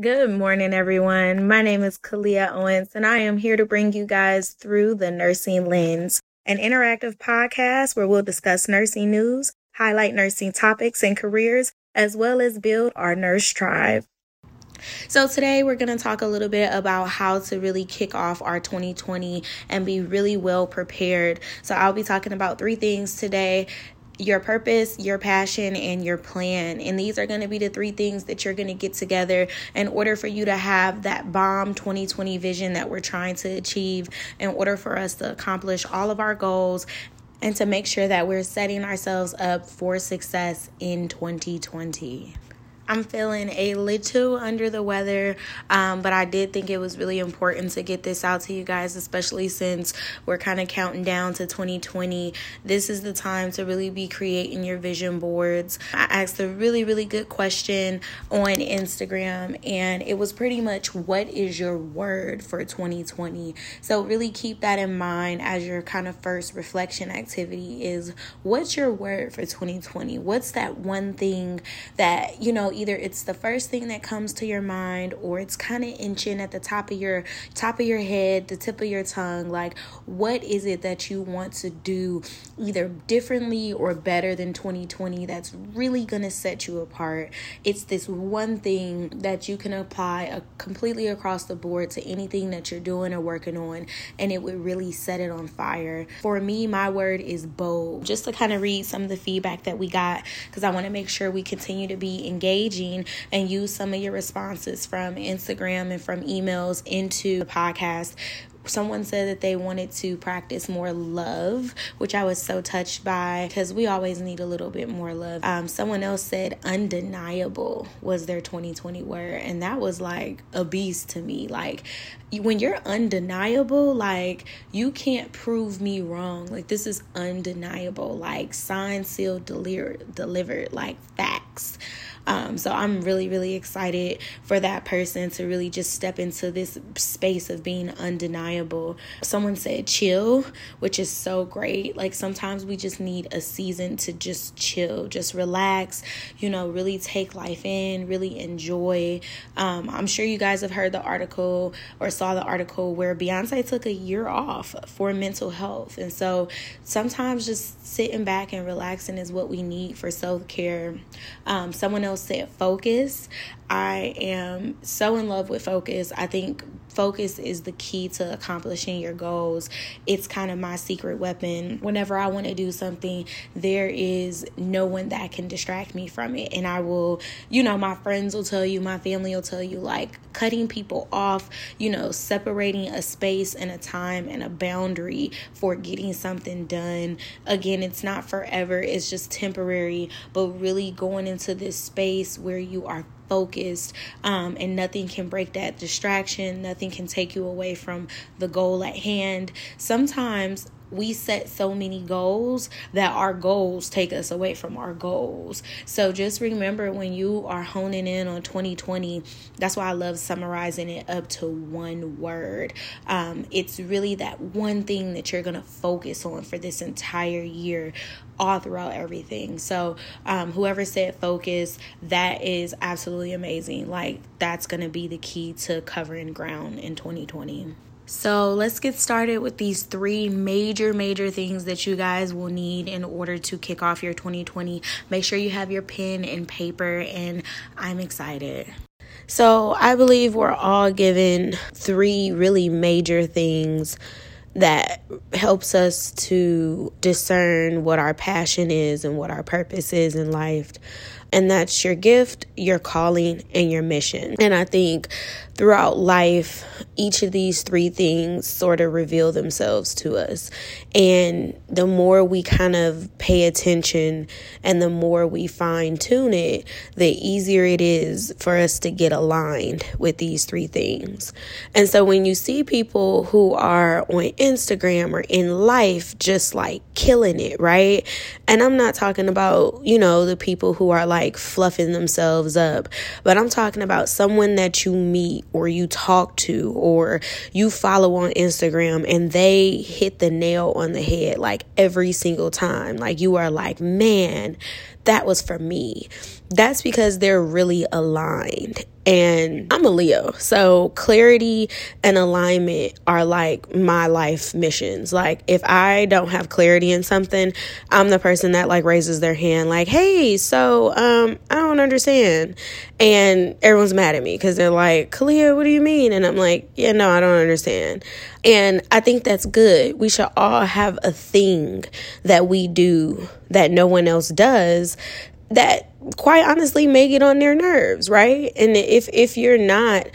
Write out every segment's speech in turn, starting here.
Good morning, everyone. My name is Kalia Owens, and I am here to bring you guys through the Nursing Lens, an interactive podcast where we'll discuss nursing news, highlight nursing topics and careers, as well as build our nurse tribe. So, today we're going to talk a little bit about how to really kick off our 2020 and be really well prepared. So, I'll be talking about three things today your purpose, your passion, and your plan. And these are going to be the three things that you're going to get together in order for you to have that bomb 2020 vision that we're trying to achieve, in order for us to accomplish all of our goals and to make sure that we're setting ourselves up for success in 2020. I'm feeling a little under the weather, um, but I did think it was really important to get this out to you guys, especially since we're kind of counting down to 2020. This is the time to really be creating your vision boards. I asked a really, really good question on Instagram, and it was pretty much what is your word for 2020? So, really keep that in mind as your kind of first reflection activity is what's your word for 2020? What's that one thing that, you know, either it's the first thing that comes to your mind or it's kind of inching at the top of your top of your head, the tip of your tongue. Like, what is it that you want to do either differently or better than 2020 that's really going to set you apart? It's this one thing that you can apply a, completely across the board to anything that you're doing or working on, and it would really set it on fire. For me, my word is bold. Just to kind of read some of the feedback that we got, because I want to make sure we continue to be engaged engaging and use some of your responses from Instagram and from emails into the podcast someone said that they wanted to practice more love, which I was so touched by because we always need a little bit more love. Um, someone else said undeniable was their 2020 word, and that was like a beast to me. Like when you're undeniable, like you can't prove me wrong. Like this is undeniable, like signed, sealed, delivered, delivered, like facts. Um, so I'm really, really excited for that person to really just step into this space of being undeniable. Someone said chill, which is so great. Like sometimes we just need a season to just chill, just relax, you know, really take life in, really enjoy. Um, I'm sure you guys have heard the article or saw the article where Beyonce took a year off for mental health. And so sometimes just sitting back and relaxing is what we need for self care. Um, someone else else said focus. I am so in love with focus. I think focus is the key to accomplishing your goals. It's kind of my secret weapon. Whenever I want to do something, there is no one that can distract me from it. And I will, you know, my friends will tell you, my family will tell you, like cutting people off, you know, separating a space and a time and a boundary for getting something done. Again, it's not forever, it's just temporary, but really going into this space where you are focused um, and nothing can break that distraction. Nothing can take you away from the goal at hand. Sometimes we set so many goals that our goals take us away from our goals. So just remember when you are honing in on 2020, that's why I love summarizing it up to one word. Um, it's really that one thing that you're going to focus on for this entire year all throughout everything. So, um, whoever said focus, that is absolutely amazing. Like, that's going to be the key to covering ground in 2020. So let's get started with these three major, major things that you guys will need in order to kick off your 2020. Make sure you have your pen and paper, and I'm excited. So I believe we're all given three really major things that helps us to discern what our passion is and what our purpose is in life. And that's your gift, your calling, and your mission. And I think throughout life, each of these three things sort of reveal themselves to us. And the more we kind of pay attention and the more we fine tune it, the easier it is for us to get aligned with these three things. And so when you see people who are on Instagram or in life just like killing it, right? And I'm not talking about, you know, the people who are like fluffing themselves up, but I'm talking about someone that you meet or you talk to or you follow on Instagram and they hit the nail on the head like every single time. Like you are like, man, that was for me. That's because they're really aligned. And I'm a Leo. So clarity and alignment are like my life missions. Like if I don't have clarity in something, I'm the person that like raises their hand like, "Hey, so um I don't understand." And everyone's mad at me cuz they're like, "Kalia, what do you mean?" And I'm like, "Yeah, no, I don't understand." And I think that's good. We should all have a thing that we do that no one else does that quite honestly may get on their nerves, right? And if if you're not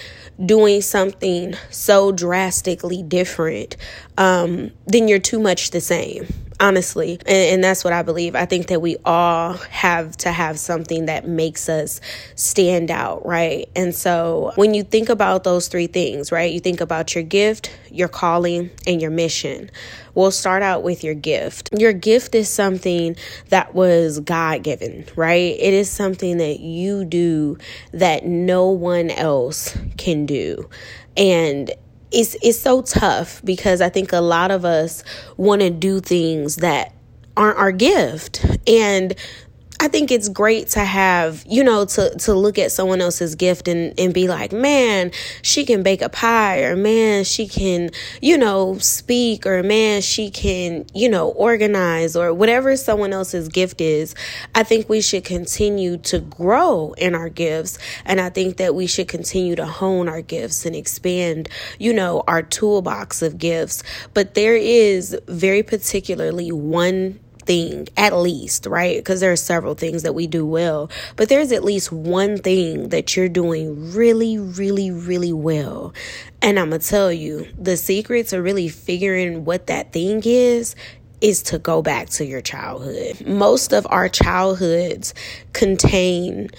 doing something so drastically different, um, then you're too much the same honestly and, and, that's what i believe. I think that we all have to have something that makes us stand out right? And so when you think about those three things right you think about your gift your calling and your mission. We'll start out with your gift. Your gift is something that was god given right? It is something that you do that no one else can do. And it's it's so tough because I think a lot of us want to do things that aren't our gift. And I think it's great to have, you know, to to look at someone else's gift and and be like, "Man, she can bake a pie," or "Man, she can, you know, speak," or "Man, she can, you know, organize," or whatever someone else's gift is. I think we should continue to grow in our gifts, and I think that we should continue to hone our gifts and expand, you know, our toolbox of gifts. But there is very particularly one thing at least, right? Because there are several things that we do well, but there's at least one thing that you're doing really, really, really well. And I'm going to tell you the secret to really figuring what that thing is is to go back to your childhood. Most of our childhoods contain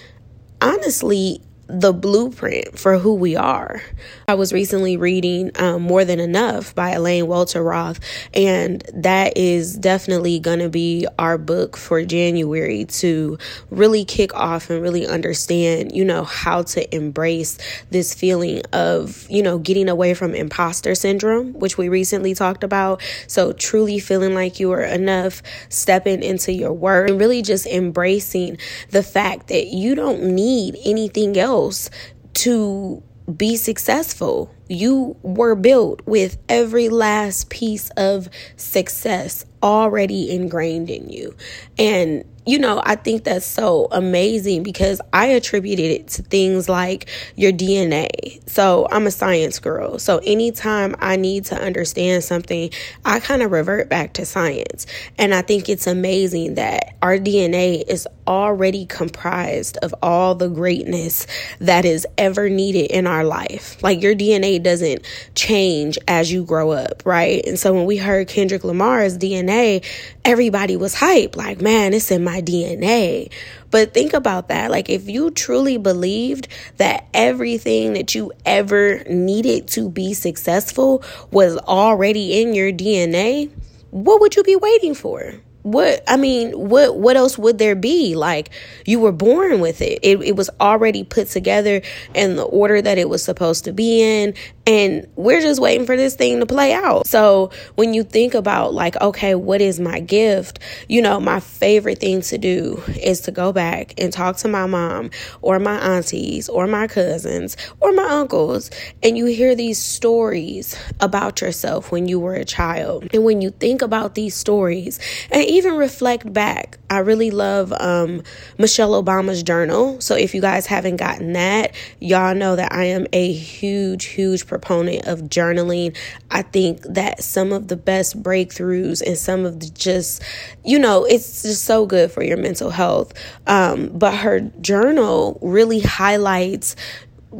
honestly the blueprint for who we are. I was recently reading um, More Than Enough by Elaine Welteroth, and that is definitely going to be our book for January to really kick off and really understand, you know, how to embrace this feeling of, you know, getting away from imposter syndrome, which we recently talked about. So, truly feeling like you are enough, stepping into your work, and really just embracing the fact that you don't need anything else else to be successful. You were built with every last piece of success already ingrained in you. And you know, I think that's so amazing because I attributed it to things like your DNA. So I'm a science girl. So anytime I need to understand something, I kind of revert back to science. And I think it's amazing that our DNA is already comprised of all the greatness that is ever needed in our life. Like your DNA doesn't change as you grow up, right? And so when we heard Kendrick Lamar's DNA, everybody was hype. Like, man, it's in my DNA. But think about that. Like, if you truly believed that everything that you ever needed to be successful was already in your DNA, what would you be waiting for? what i mean what what else would there be like you were born with it. it it was already put together in the order that it was supposed to be in and we're just waiting for this thing to play out so when you think about like okay what is my gift you know my favorite thing to do is to go back and talk to my mom or my aunties or my cousins or my uncles and you hear these stories about yourself when you were a child and when you think about these stories and even reflect back. I really love um, Michelle Obama's journal. So if you guys haven't gotten that, y'all know that I am a huge, huge proponent of journaling. I think that some of the best breakthroughs and some of the just, you know, it's just so good for your mental health. Um, but her journal really highlights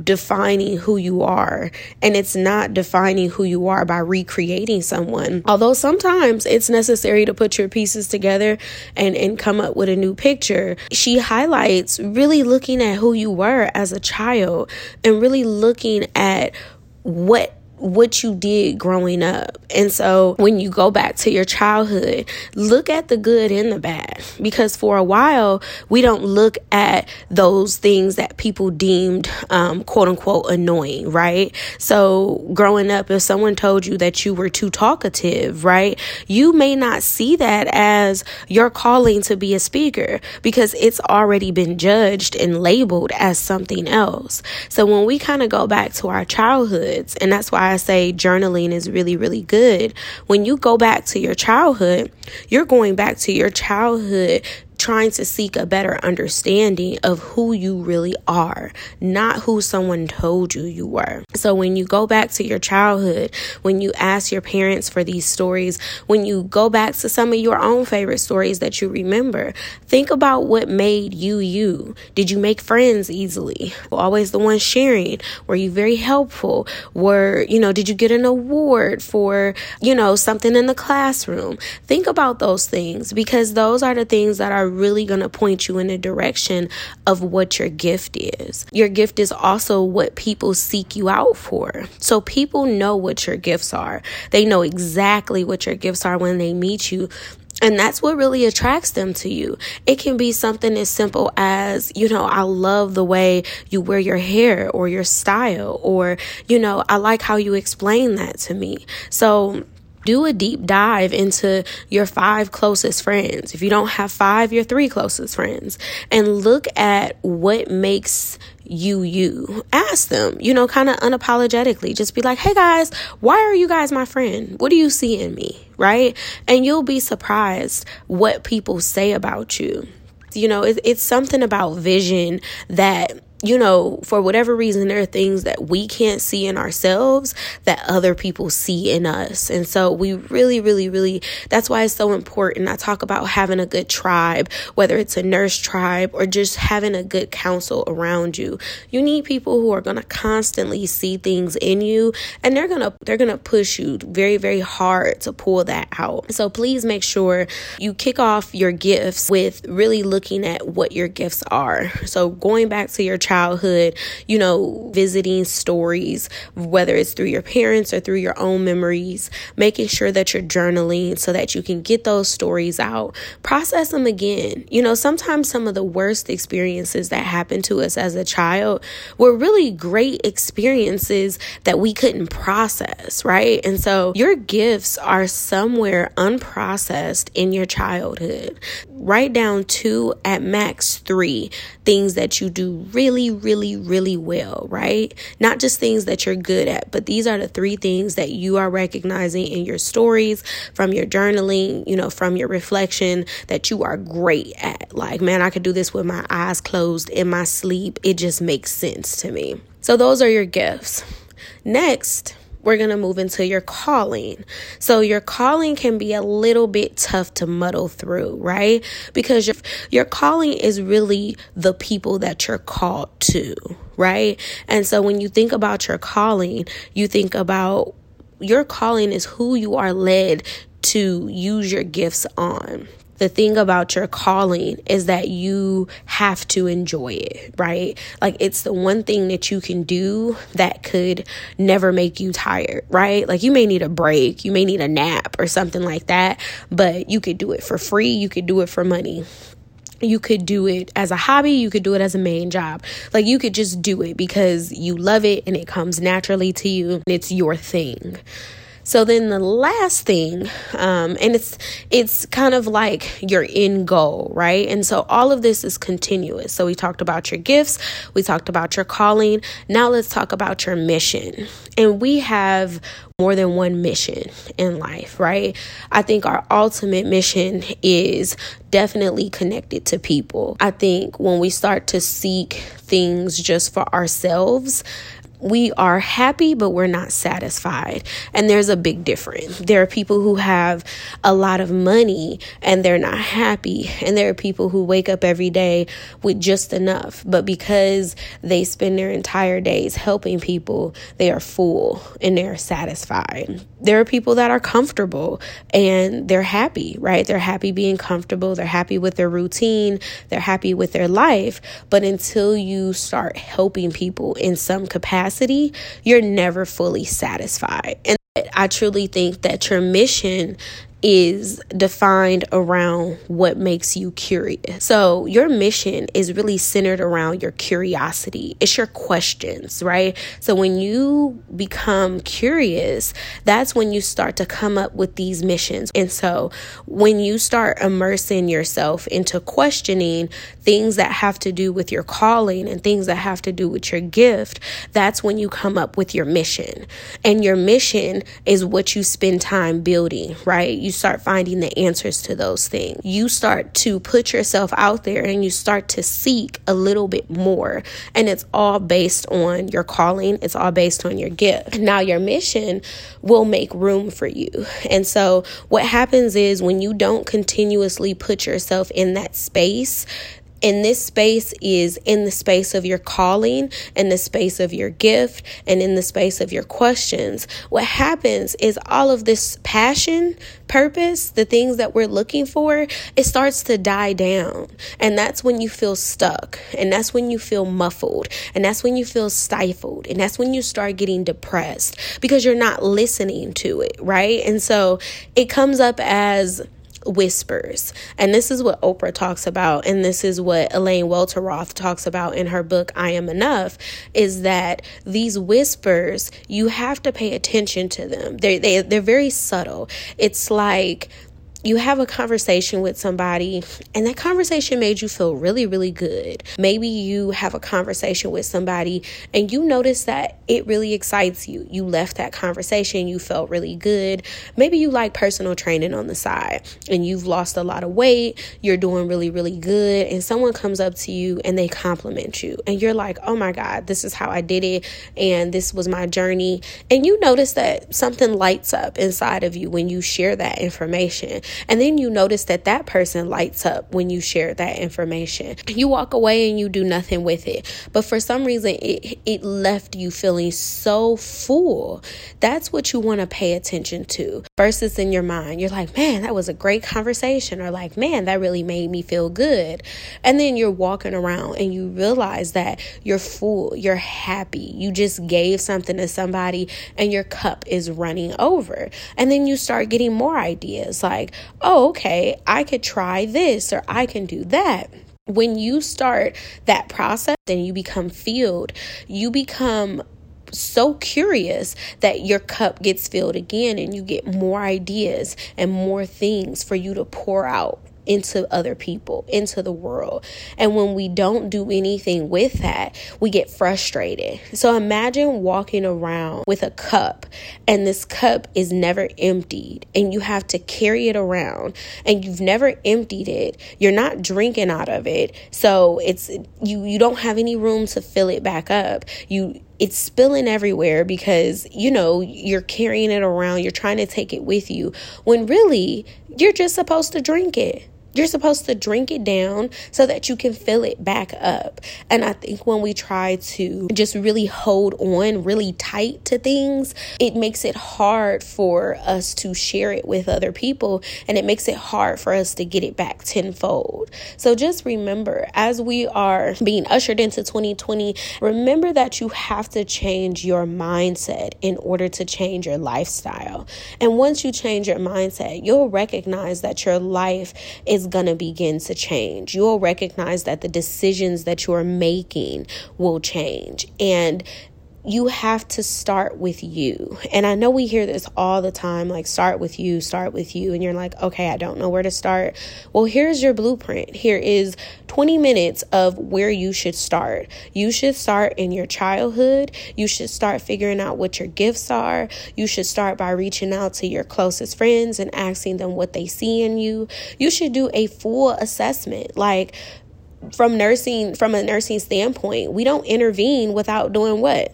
defining who you are and it's not defining who you are by recreating someone although sometimes it's necessary to put your pieces together and and come up with a new picture she highlights really looking at who you were as a child and really looking at what what you did growing up. And so when you go back to your childhood, look at the good and the bad because for a while we don't look at those things that people deemed um, quote unquote annoying, right? So growing up, if someone told you that you were too talkative, right, you may not see that as your calling to be a speaker because it's already been judged and labeled as something else. So when we kind of go back to our childhoods, and that's why I say journaling is really, really good. When you go back to your childhood, you're going back to your childhood trying to seek a better understanding of who you really are, not who someone told you you were. So when you go back to your childhood, when you ask your parents for these stories, when you go back to some of your own favorite stories that you remember, think about what made you you. Did you make friends easily? Always the one sharing? Were you very helpful? Were, you know, did you get an award for, you know, something in the classroom? Think about those things because those are the things that are really going to point you in a direction of what your gift is. Your gift is also what people seek you out for. So people know what your gifts are. They know exactly what your gifts are when they meet you. And that's what really attracts them to you. It can be something as simple as, you know, I love the way you wear your hair or your style, or, you know, I like how you explain that to me. So, do a deep dive into your five closest friends. If you don't have five, your three closest friends, and look at what makes you you. Ask them, you know, kind of unapologetically. Just be like, hey guys, why are you guys my friend? What do you see in me? Right? And you'll be surprised what people say about you. You know, it's something about vision that you know, for whatever reason, there are things that we can't see in ourselves that other people see in us. And so we really, really, really, that's why it's so important. I talk about having a good tribe, whether it's a nurse tribe or just having a good counsel around you. You need people who are going to constantly see things in you and they're going to, they're going to push you very, very hard to pull that out. So please make sure you kick off your gifts with really looking at what your gifts are. So going back to your childhood, you know, visiting stories, whether it's through your parents or through your own memories, making sure that you're journaling so that you can get those stories out, process them again. You know, sometimes some of the worst experiences that happened to us as a child were really great experiences that we couldn't process, right? And so your gifts are somewhere unprocessed in your childhood. Write down two at max three things that you do really, really, really well, right? Not just things that you're good at, but these are the three things that you are recognizing in your stories, from your journaling, you know, from your reflection that you are great at. Like, man, I could do this with my eyes closed in my sleep. It just makes sense to me. So, those are your gifts. Next, we're going to move into your calling. So your calling can be a little bit tough to muddle through, right? Because your your calling is really the people that you're called to, right? And so when you think about your calling, you think about your calling is who you are led to use your gifts on the thing about your calling is that you have to enjoy it, right? Like it's the one thing that you can do that could never make you tired, right? Like you may need a break, you may need a nap or something like that, but you could do it for free, you could do it for money. You could do it as a hobby, you could do it as a main job. Like you could just do it because you love it and it comes naturally to you and it's your thing. So then the last thing, um, and it's it's kind of like your end goal, right? And so all of this is continuous. So we talked about your gifts, we talked about your calling. Now let's talk about your mission. And we have more than one mission in life, right? I think our ultimate mission is definitely connected to people. I think when we start to seek things just for ourselves, we are happy, but we're not satisfied. And there's a big difference. There are people who have a lot of money and they're not happy. And there are people who wake up every day with just enough. But because they spend their entire days helping people, they are full and they're satisfied. There are people that are comfortable and they're happy, right? They're happy being comfortable. They're happy with their routine. They're happy with their life. But until you start helping people in some capacity, capacity, you're never fully satisfied. And I truly think that your mission is defined around what makes you curious. So, your mission is really centered around your curiosity. It's your questions, right? So, when you become curious, that's when you start to come up with these missions. And so, when you start immersing yourself into questioning things that have to do with your calling and things that have to do with your gift, that's when you come up with your mission. And your mission is what you spend time building, right? You start finding the answers to those things. You start to put yourself out there and you start to seek a little bit more. And it's all based on your calling, it's all based on your gift. Now, your mission will make room for you. And so, what happens is when you don't continuously put yourself in that space, in this space is in the space of your calling, in the space of your gift, and in the space of your questions. What happens is all of this passion, purpose, the things that we're looking for, it starts to die down. And that's when you feel stuck. And that's when you feel muffled. And that's when you feel stifled. And that's when you start getting depressed because you're not listening to it, right? And so it comes up as whispers. And this is what Oprah talks about, and this is what Elaine Welteroth talks about in her book, I Am Enough, is that these whispers, you have to pay attention to them. They're, they, they're very subtle. It's like you have a conversation with somebody and that conversation made you feel really, really good. Maybe you have a conversation with somebody and you notice that it really excites you. You left that conversation, you felt really good. Maybe you like personal training on the side and you've lost a lot of weight, you're doing really, really good, and someone comes up to you and they compliment you. And you're like, oh my God, this is how I did it, and this was my journey. And you notice that something lights up inside of you when you share that information. And then you notice that that person lights up when you share that information. You walk away and you do nothing with it. But for some reason, it, it left you feeling so full. That's what you want to pay attention to versus in your mind. You're like, man, that was a great conversation. Or like, man, that really made me feel good. And then you're walking around and you realize that you're full, you're happy. You just gave something to somebody and your cup is running over. And then you start getting more ideas like, oh, okay, I could try this or I can do that. When you start that process, then you become filled. You become so curious that your cup gets filled again and you get more ideas and more things for you to pour out into other people, into the world. And when we don't do anything with that, we get frustrated. So imagine walking around with a cup and this cup is never emptied and you have to carry it around and you've never emptied it. You're not drinking out of it. So it's you you don't have any room to fill it back up. You it's spilling everywhere because you know you're carrying it around you're trying to take it with you when really you're just supposed to drink it you're supposed to drink it down so that you can fill it back up. And I think when we try to just really hold on really tight to things, it makes it hard for us to share it with other people and it makes it hard for us to get it back tenfold. So just remember, as we are being ushered into 2020, remember that you have to change your mindset in order to change your lifestyle. And once you change your mindset, you'll recognize that your life is is going to begin to change. You'll recognize that the decisions that you are making will change. And you have to start with you. And I know we hear this all the time like, start with you, start with you. And you're like, okay, I don't know where to start. Well, here's your blueprint. Here is 20 minutes of where you should start. You should start in your childhood. You should start figuring out what your gifts are. You should start by reaching out to your closest friends and asking them what they see in you. You should do a full assessment. Like, from nursing from a nursing standpoint we don't intervene without doing what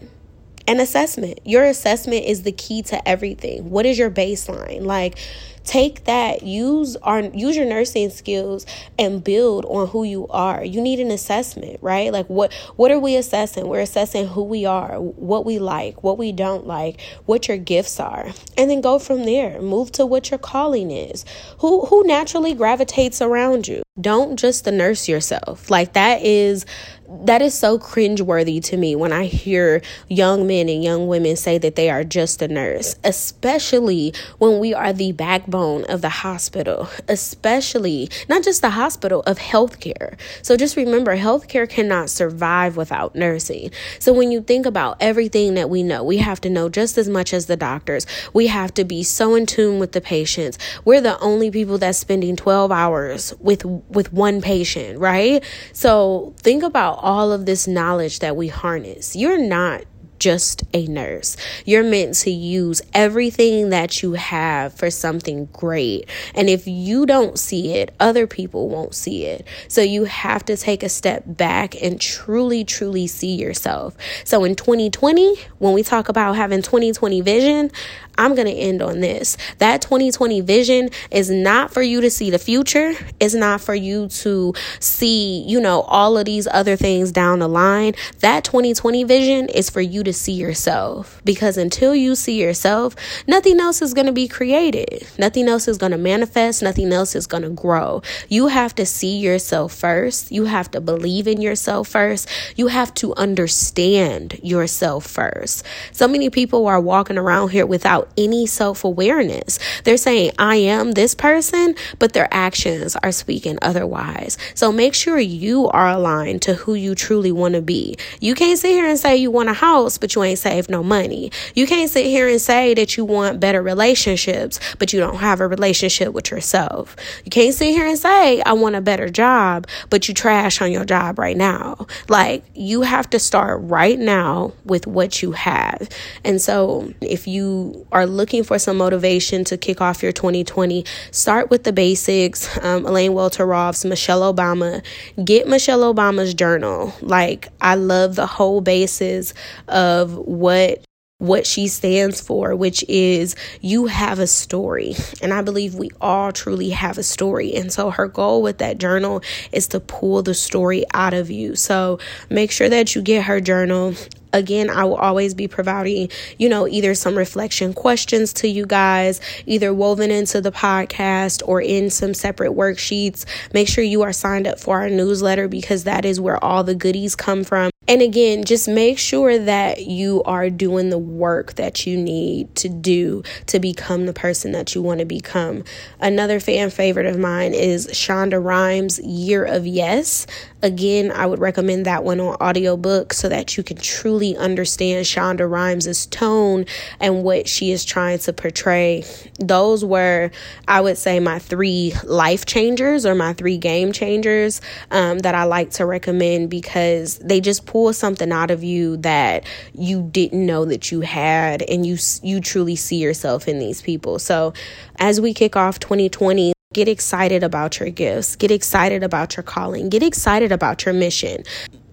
an assessment. Your assessment is the key to everything. What is your baseline? Like, take that use our use your nursing skills and build on who you are. You need an assessment right? Like what what are we assessing? We're assessing who we are what we like what we don't like what your gifts are. And then go from there. Move to what your calling is. Who who naturally gravitates around you don't just nurse yourself like that is that is so cringeworthy to me when I hear young men and young women say that they are just a nurse, especially when we are the backbone of the hospital, especially not just the hospital, of healthcare. So just remember, healthcare cannot survive without nursing. So when you think about everything that we know, we have to know just as much as the doctors. We have to be so in tune with the patients. We're the only people that's spending 12 hours with with one patient, right? So think about all of this knowledge that we harness. You're not just a nurse. You're meant to use everything that you have for something great. And if you don't see it, other people won't see it. So you have to take a step back and truly, truly see yourself. So in 2020, when we talk about having 2020 vision, I'm going to end on this. That 2020 vision is not for you to see the future. It's not for you to see, you know, all of these other things down the line. That 2020 vision is for you to see yourself because until you see yourself, nothing else is going to be created. Nothing else is going to manifest. Nothing else is going to grow. You have to see yourself first. You have to believe in yourself first. You have to understand yourself first. So many people are walking around here without any self awareness. They're saying, I am this person, but their actions are speaking otherwise. So make sure you are aligned to who you truly want to be. You can't sit here and say you want a house, but you ain't saved no money. You can't sit here and say that you want better relationships, but you don't have a relationship with yourself. You can't sit here and say, I want a better job, but you trash on your job right now. Like, you have to start right now with what you have. And so, if you are looking for some motivation to kick off your 2020, start with the basics. Um, Elaine Welteroth's Michelle Obama. Get Michelle Obama's journal. Like, I love the whole basis of what what she stands for, which is you have a story. And I believe we all truly have a story. And so her goal with that journal is to pull the story out of you. So make sure that you get her journal. Again, I will always be providing, you know, either some reflection questions to you guys, either woven into the podcast or in some separate worksheets. Make sure you are signed up for our newsletter because that is where all the goodies come from. And again, just make sure that you are doing the work that you need to do to become the person that you want to become. Another fan favorite of mine is Shonda Rhimes' Year of Yes. Again, I would recommend that one on audiobook so that you can truly understand Shonda Rhimes' tone and what she is trying to portray. Those were, I would say, my three life changers or my three game changers um, that I like to recommend because they just pull something out of you that you didn't know that you had and you you truly see yourself in these people. So, as we kick off 2020, get excited about your gifts, get excited about your calling, get excited about your mission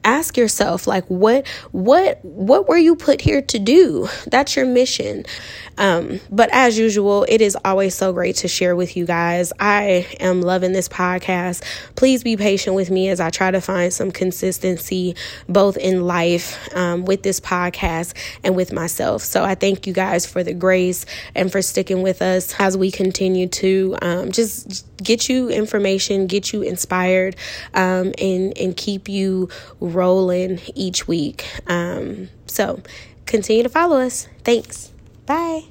ask yourself like what what what were you put here to do? That's your mission. Um, but as usual it is always so great to share with you guys. I am loving this podcast. Please be patient with me as i try to find some consistency both in life um, with this podcast and with myself. So i thank you guys for the grace and for sticking with us as we continue to um, just get you information get you inspired um, and and keep you rolling each week. Um, so continue to follow us. Thanks. Bye.